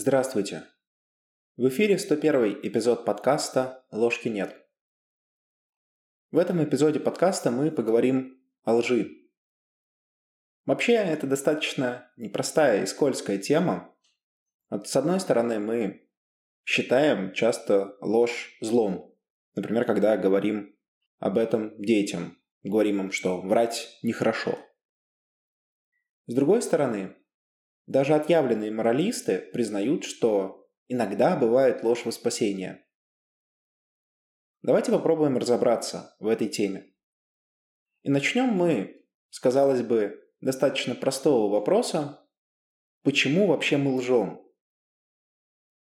Здравствуйте! В эфире 101 эпизод подкаста «Ложки нет». В этом эпизоде подкаста мы поговорим о лжи. Вообще, это достаточно непростая и скользкая тема. С одной стороны, мы считаем часто ложь злом. Например, когда говорим об этом детям, говорим им, что врать нехорошо. С другой стороны, даже отъявленные моралисты признают, что иногда бывает ложь во спасение. Давайте попробуем разобраться в этой теме. И начнем мы с, казалось бы, достаточно простого вопроса, почему вообще мы лжем?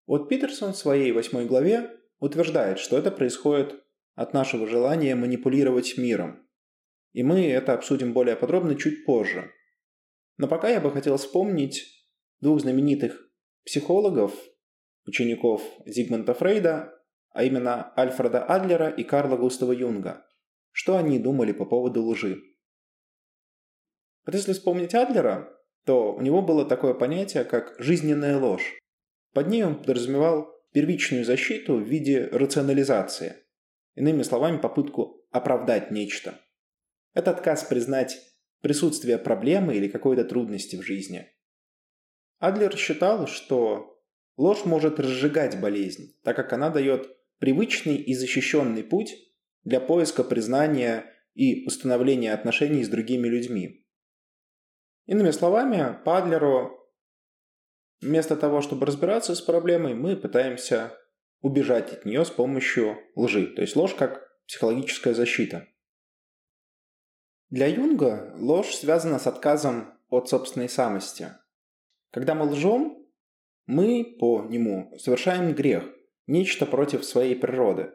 Вот Питерсон в своей восьмой главе утверждает, что это происходит от нашего желания манипулировать миром. И мы это обсудим более подробно чуть позже – но пока я бы хотел вспомнить двух знаменитых психологов, учеников Зигмунда Фрейда, а именно Альфреда Адлера и Карла Густава Юнга. Что они думали по поводу лжи? Вот если вспомнить Адлера, то у него было такое понятие, как жизненная ложь. Под ней он подразумевал первичную защиту в виде рационализации. Иными словами, попытку оправдать нечто. Это отказ признать присутствие проблемы или какой-то трудности в жизни. Адлер считал, что ложь может разжигать болезнь, так как она дает привычный и защищенный путь для поиска признания и установления отношений с другими людьми. Иными словами, по Адлеру вместо того, чтобы разбираться с проблемой, мы пытаемся убежать от нее с помощью лжи. То есть ложь как психологическая защита. Для Юнга ложь связана с отказом от собственной самости. Когда мы лжем, мы по нему совершаем грех, нечто против своей природы.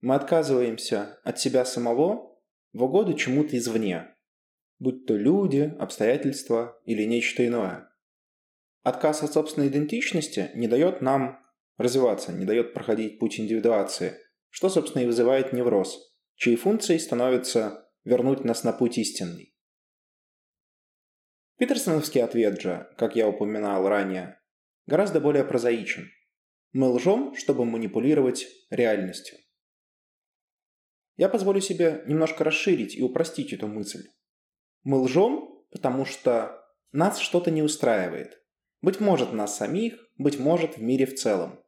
Мы отказываемся от себя самого в угоду чему-то извне, будь то люди, обстоятельства или нечто иное. Отказ от собственной идентичности не дает нам развиваться, не дает проходить путь индивидуации, что, собственно, и вызывает невроз, чьей функцией становится вернуть нас на путь истинный. Питерсоновский ответ же, как я упоминал ранее, гораздо более прозаичен. Мы лжем, чтобы манипулировать реальностью. Я позволю себе немножко расширить и упростить эту мысль. Мы лжем, потому что нас что-то не устраивает. Быть может, нас самих, быть может, в мире в целом.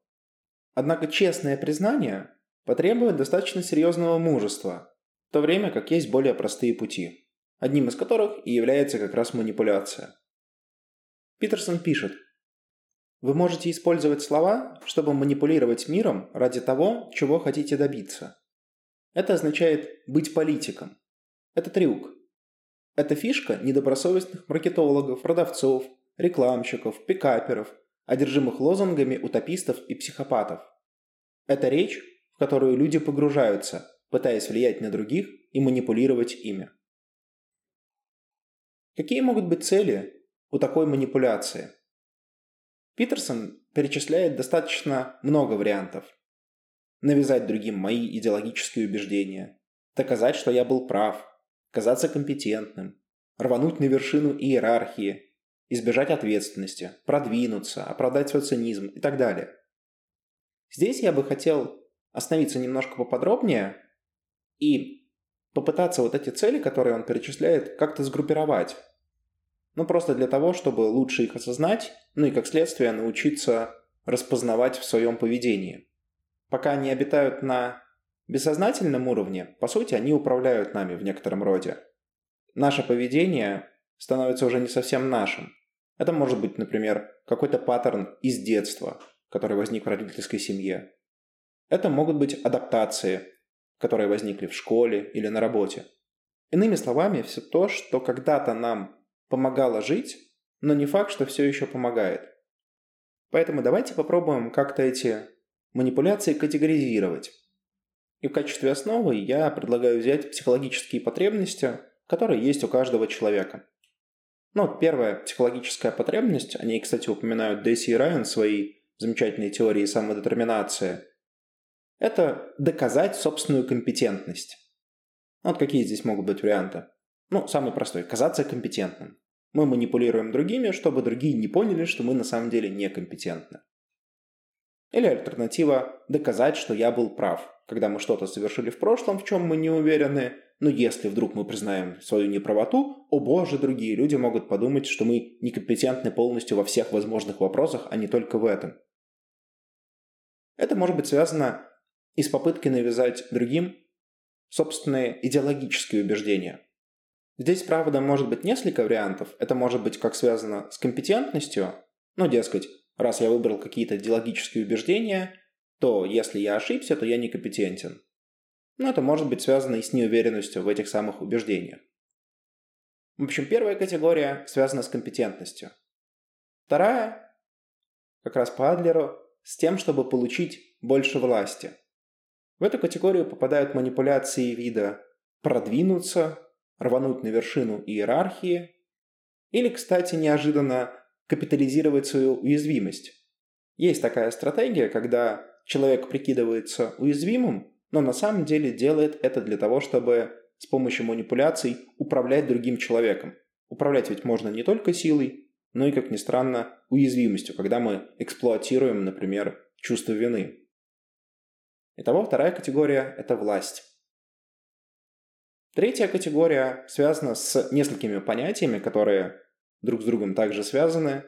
Однако честное признание потребует достаточно серьезного мужества, в то время как есть более простые пути, одним из которых и является как раз манипуляция. Питерсон пишет, вы можете использовать слова, чтобы манипулировать миром ради того, чего хотите добиться. Это означает быть политиком. Это трюк. Это фишка недобросовестных маркетологов, продавцов, рекламщиков, пикаперов, одержимых лозунгами утопистов и психопатов. Это речь, в которую люди погружаются, пытаясь влиять на других и манипулировать ими. Какие могут быть цели у такой манипуляции? Питерсон перечисляет достаточно много вариантов. Навязать другим мои идеологические убеждения, доказать, что я был прав, казаться компетентным, рвануть на вершину иерархии, избежать ответственности, продвинуться, оправдать свой цинизм и так далее. Здесь я бы хотел остановиться немножко поподробнее и попытаться вот эти цели, которые он перечисляет, как-то сгруппировать. Ну, просто для того, чтобы лучше их осознать, ну и как следствие научиться распознавать в своем поведении. Пока они обитают на бессознательном уровне, по сути, они управляют нами в некотором роде. Наше поведение становится уже не совсем нашим. Это может быть, например, какой-то паттерн из детства, который возник в родительской семье. Это могут быть адаптации, которые возникли в школе или на работе. Иными словами, все то, что когда-то нам помогало жить, но не факт, что все еще помогает. Поэтому давайте попробуем как-то эти манипуляции категоризировать. И в качестве основы я предлагаю взять психологические потребности, которые есть у каждого человека. Ну, первая психологическая потребность, они, кстати, упоминают Десси и Райан в своей замечательной теории самодетерминации – это доказать собственную компетентность. Вот какие здесь могут быть варианты. Ну, самый простой – казаться компетентным. Мы манипулируем другими, чтобы другие не поняли, что мы на самом деле некомпетентны. Или альтернатива – доказать, что я был прав, когда мы что-то совершили в прошлом, в чем мы не уверены, но если вдруг мы признаем свою неправоту, о боже, другие люди могут подумать, что мы некомпетентны полностью во всех возможных вопросах, а не только в этом. Это может быть связано и с попыткой навязать другим собственные идеологические убеждения. Здесь, правда, может быть несколько вариантов. Это может быть как связано с компетентностью, ну, дескать, раз я выбрал какие-то идеологические убеждения, то если я ошибся, то я некомпетентен. Но это может быть связано и с неуверенностью в этих самых убеждениях. В общем, первая категория связана с компетентностью. Вторая, как раз по Адлеру, с тем, чтобы получить больше власти. В эту категорию попадают манипуляции вида продвинуться, рвануть на вершину иерархии или, кстати, неожиданно капитализировать свою уязвимость. Есть такая стратегия, когда человек прикидывается уязвимым, но на самом деле делает это для того, чтобы с помощью манипуляций управлять другим человеком. Управлять ведь можно не только силой, но и, как ни странно, уязвимостью, когда мы эксплуатируем, например, чувство вины. Итого вторая категория – это власть. Третья категория связана с несколькими понятиями, которые друг с другом также связаны.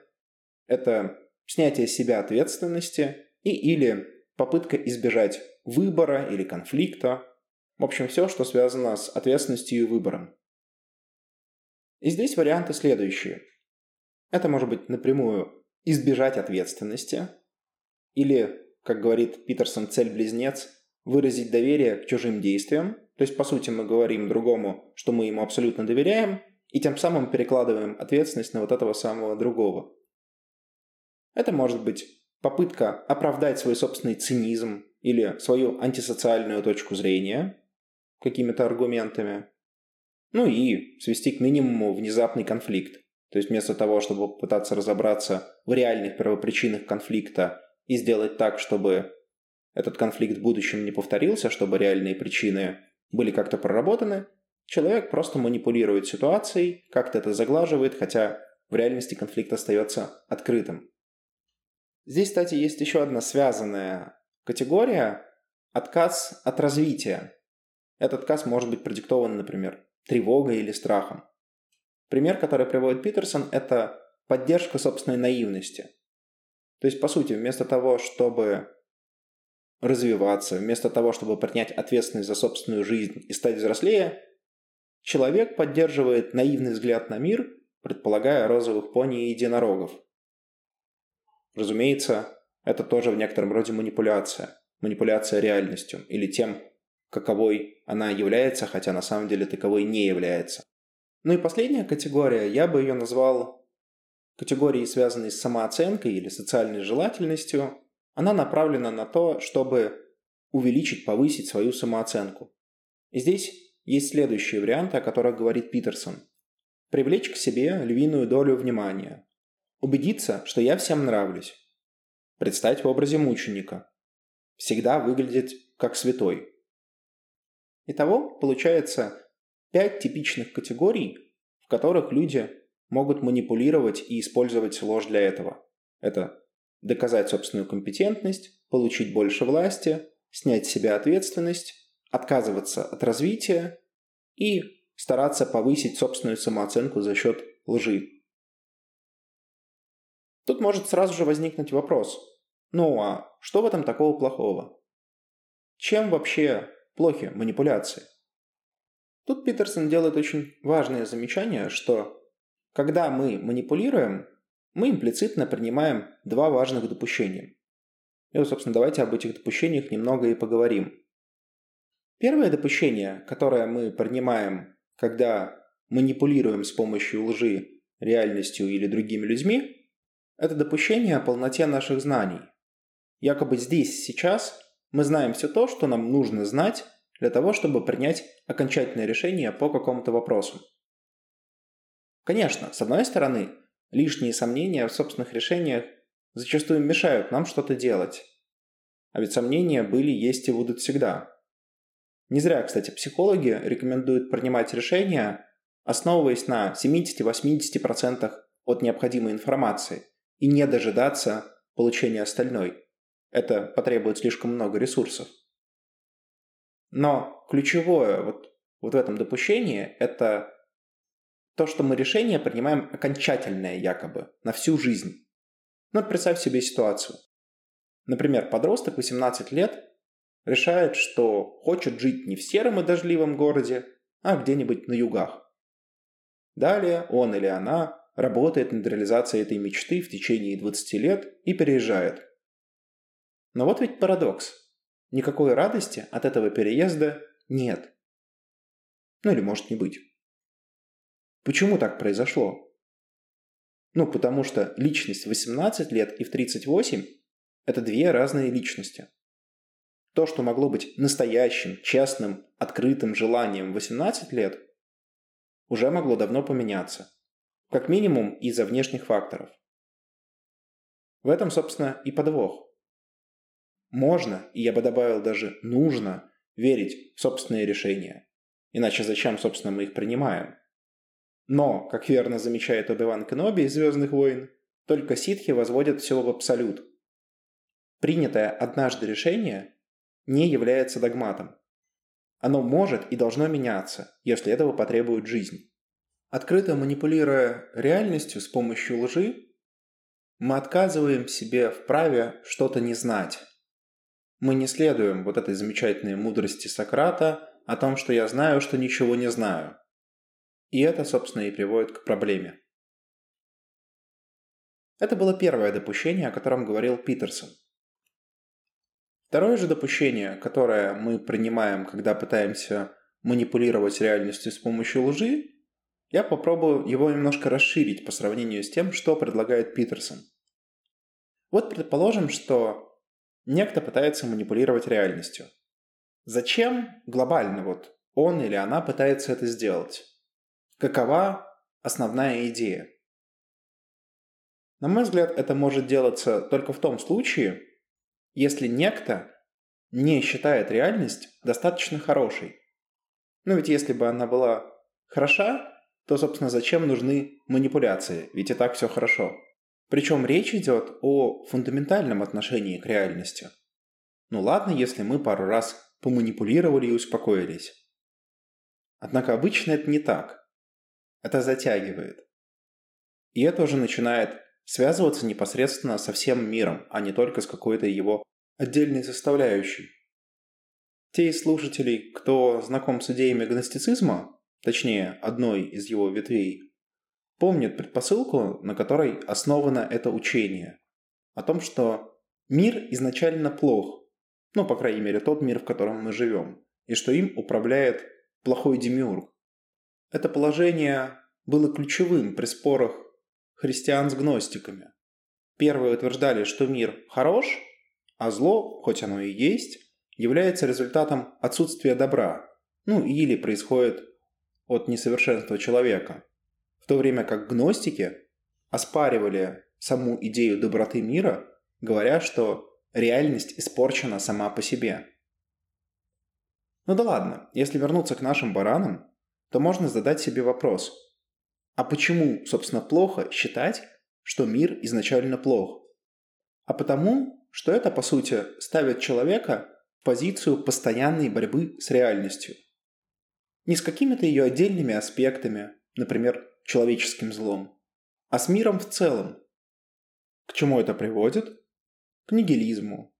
Это снятие себя ответственности и или попытка избежать выбора или конфликта. В общем, все, что связано с ответственностью и выбором. И здесь варианты следующие. Это может быть напрямую избежать ответственности, или, как говорит Питерсон, цель-близнец, выразить доверие к чужим действиям. То есть, по сути, мы говорим другому, что мы ему абсолютно доверяем, и тем самым перекладываем ответственность на вот этого самого другого. Это может быть попытка оправдать свой собственный цинизм или свою антисоциальную точку зрения какими-то аргументами. Ну и свести к минимуму внезапный конфликт. То есть вместо того, чтобы пытаться разобраться в реальных первопричинах конфликта и сделать так, чтобы этот конфликт в будущем не повторился, чтобы реальные причины были как-то проработаны, человек просто манипулирует ситуацией, как-то это заглаживает, хотя в реальности конфликт остается открытым. Здесь, кстати, есть еще одна связанная категория – отказ от развития. Этот отказ может быть продиктован, например, тревогой или страхом. Пример, который приводит Питерсон, это поддержка собственной наивности. То есть, по сути, вместо того, чтобы развиваться, вместо того, чтобы принять ответственность за собственную жизнь и стать взрослее, человек поддерживает наивный взгляд на мир, предполагая розовых пони и единорогов. Разумеется, это тоже в некотором роде манипуляция. Манипуляция реальностью или тем, каковой она является, хотя на самом деле таковой не является. Ну и последняя категория, я бы ее назвал категории, связанной с самооценкой или социальной желательностью, она направлена на то, чтобы увеличить, повысить свою самооценку. И здесь есть следующие варианты, о которых говорит Питерсон. Привлечь к себе львиную долю внимания. Убедиться, что я всем нравлюсь. Предстать в образе мученика. Всегда выглядеть как святой. Итого получается пять типичных категорий, в которых люди могут манипулировать и использовать ложь для этого. Это доказать собственную компетентность, получить больше власти, снять с себя ответственность, отказываться от развития и стараться повысить собственную самооценку за счет лжи. Тут может сразу же возникнуть вопрос. Ну а что в этом такого плохого? Чем вообще плохи манипуляции? Тут Питерсон делает очень важное замечание, что когда мы манипулируем, мы имплицитно принимаем два важных допущения. И вот, собственно, давайте об этих допущениях немного и поговорим. Первое допущение, которое мы принимаем, когда манипулируем с помощью лжи реальностью или другими людьми, это допущение о полноте наших знаний. Якобы здесь, сейчас мы знаем все то, что нам нужно знать для того, чтобы принять окончательное решение по какому-то вопросу. Конечно, с одной стороны, лишние сомнения в собственных решениях зачастую мешают нам что-то делать. А ведь сомнения были, есть и будут всегда. Не зря, кстати, психологи рекомендуют принимать решения, основываясь на 70-80% от необходимой информации и не дожидаться получения остальной. Это потребует слишком много ресурсов. Но ключевое вот, вот в этом допущении – это то, что мы решение принимаем окончательное якобы, на всю жизнь. Ну, представь себе ситуацию. Например, подросток 18 лет решает, что хочет жить не в сером и дождливом городе, а где-нибудь на югах. Далее он или она работает над реализацией этой мечты в течение 20 лет и переезжает. Но вот ведь парадокс. Никакой радости от этого переезда нет. Ну или может не быть. Почему так произошло? Ну, потому что личность в 18 лет и в 38 – это две разные личности. То, что могло быть настоящим, честным, открытым желанием в 18 лет, уже могло давно поменяться. Как минимум из-за внешних факторов. В этом, собственно, и подвох. Можно, и я бы добавил даже нужно, верить в собственные решения. Иначе зачем, собственно, мы их принимаем? Но, как верно замечает Оби-Ван Кеноби из «Звездных войн», только ситхи возводят все в абсолют. Принятое однажды решение не является догматом. Оно может и должно меняться, если этого потребует жизнь. Открыто манипулируя реальностью с помощью лжи, мы отказываем себе в праве что-то не знать. Мы не следуем вот этой замечательной мудрости Сократа о том, что я знаю, что ничего не знаю. И это, собственно, и приводит к проблеме. Это было первое допущение, о котором говорил Питерсон. Второе же допущение, которое мы принимаем, когда пытаемся манипулировать реальностью с помощью лжи, я попробую его немножко расширить по сравнению с тем, что предлагает Питерсон. Вот предположим, что некто пытается манипулировать реальностью. Зачем глобально вот он или она пытается это сделать? Какова основная идея? На мой взгляд, это может делаться только в том случае, если некто не считает реальность достаточно хорошей. Ну ведь если бы она была хороша, то, собственно, зачем нужны манипуляции? Ведь и так все хорошо. Причем речь идет о фундаментальном отношении к реальности. Ну ладно, если мы пару раз поманипулировали и успокоились. Однако обычно это не так. Это затягивает. И это уже начинает связываться непосредственно со всем миром, а не только с какой-то его отдельной составляющей. Те из слушателей, кто знаком с идеями гностицизма, точнее одной из его ветвей, помнят предпосылку, на которой основано это учение, о том, что мир изначально плох, ну, по крайней мере, тот мир, в котором мы живем, и что им управляет плохой демиург. Это положение было ключевым при спорах христиан с гностиками. Первые утверждали, что мир хорош, а зло, хоть оно и есть, является результатом отсутствия добра, ну или происходит от несовершенства человека, в то время как гностики оспаривали саму идею доброты мира, говоря, что реальность испорчена сама по себе. Ну да ладно, если вернуться к нашим баранам, то можно задать себе вопрос, а почему, собственно, плохо считать, что мир изначально плох? А потому, что это, по сути, ставит человека в позицию постоянной борьбы с реальностью – не с какими-то ее отдельными аспектами, например, человеческим злом, а с миром в целом. К чему это приводит? К нигилизму,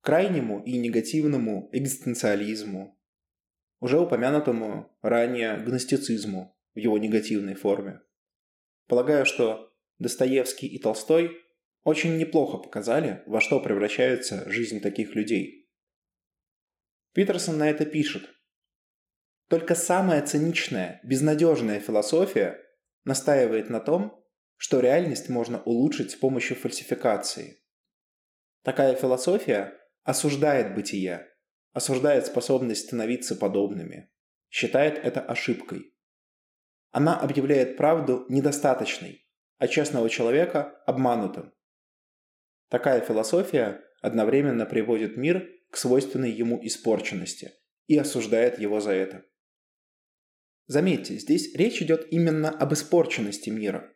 крайнему и негативному экзистенциализму, уже упомянутому ранее гностицизму в его негативной форме. Полагаю, что Достоевский и Толстой очень неплохо показали, во что превращается жизнь таких людей. Питерсон на это пишет – только самая циничная, безнадежная философия настаивает на том, что реальность можно улучшить с помощью фальсификации. Такая философия осуждает бытие, осуждает способность становиться подобными, считает это ошибкой. Она объявляет правду недостаточной, а честного человека обманутым. Такая философия одновременно приводит мир к свойственной ему испорченности и осуждает его за это. Заметьте, здесь речь идет именно об испорченности мира.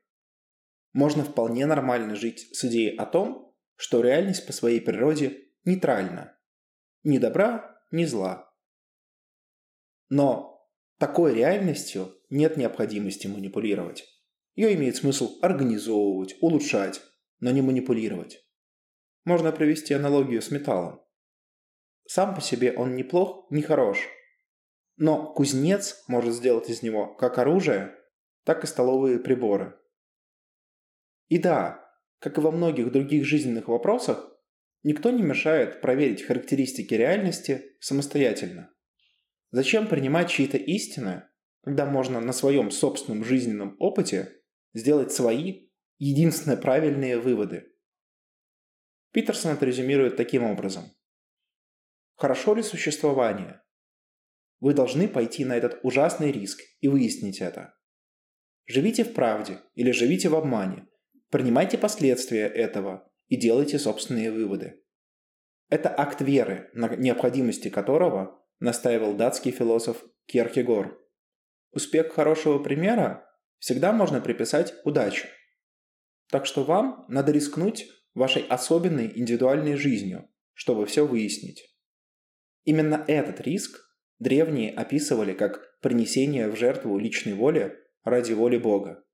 Можно вполне нормально жить с идеей о том, что реальность по своей природе нейтральна. Ни добра, ни зла. Но такой реальностью нет необходимости манипулировать. Ее имеет смысл организовывать, улучшать, но не манипулировать. Можно провести аналогию с металлом. Сам по себе он ни плох, ни хорош. Но кузнец может сделать из него как оружие, так и столовые приборы. И да, как и во многих других жизненных вопросах, никто не мешает проверить характеристики реальности самостоятельно. Зачем принимать чьи-то истины, когда можно на своем собственном жизненном опыте сделать свои, единственные правильные выводы? Питерсон это резюмирует таким образом. Хорошо ли существование? Вы должны пойти на этот ужасный риск и выяснить это. Живите в правде или живите в обмане. Принимайте последствия этого и делайте собственные выводы. Это акт веры, на необходимости которого настаивал датский философ Кierkegaard. Успех хорошего примера всегда можно приписать удаче. Так что вам надо рискнуть вашей особенной индивидуальной жизнью, чтобы все выяснить. Именно этот риск древние описывали как принесение в жертву личной воли ради воли Бога.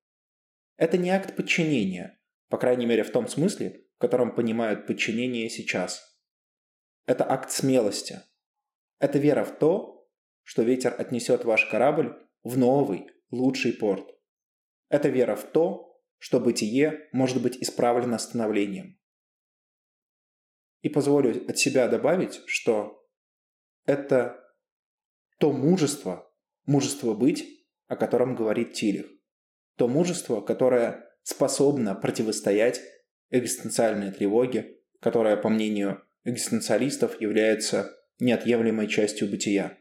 Это не акт подчинения, по крайней мере в том смысле, в котором понимают подчинение сейчас. Это акт смелости. Это вера в то, что ветер отнесет ваш корабль в новый, лучший порт. Это вера в то, что бытие может быть исправлено становлением. И позволю от себя добавить, что это то мужество, мужество быть, о котором говорит Тилих. То мужество, которое способно противостоять экзистенциальной тревоге, которая, по мнению экзистенциалистов, является неотъемлемой частью бытия.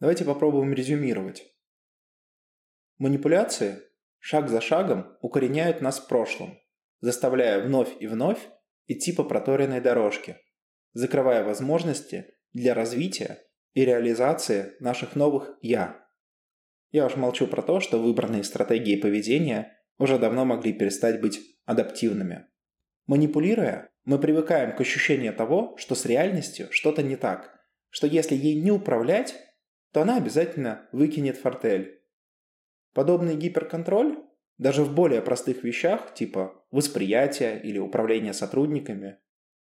Давайте попробуем резюмировать. Манипуляции шаг за шагом укореняют нас в прошлом, заставляя вновь и вновь идти по проторенной дорожке, закрывая возможности для развития и реализации наших новых «я», я уж молчу про то, что выбранные стратегии поведения уже давно могли перестать быть адаптивными. Манипулируя, мы привыкаем к ощущению того, что с реальностью что-то не так, что если ей не управлять, то она обязательно выкинет фортель. Подобный гиперконтроль, даже в более простых вещах, типа восприятия или управления сотрудниками,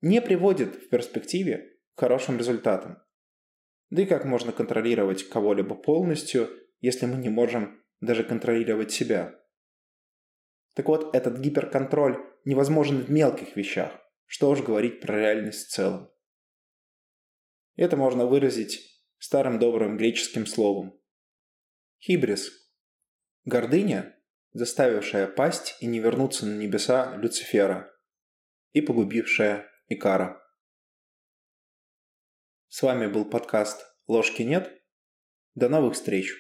не приводит в перспективе к хорошим результатам. Да и как можно контролировать кого-либо полностью – если мы не можем даже контролировать себя. Так вот, этот гиперконтроль невозможен в мелких вещах, что уж говорить про реальность в целом. Это можно выразить старым добрым греческим словом. Хибрис – гордыня, заставившая пасть и не вернуться на небеса Люцифера и погубившая Икара. С вами был подкаст «Ложки нет». До новых встреч!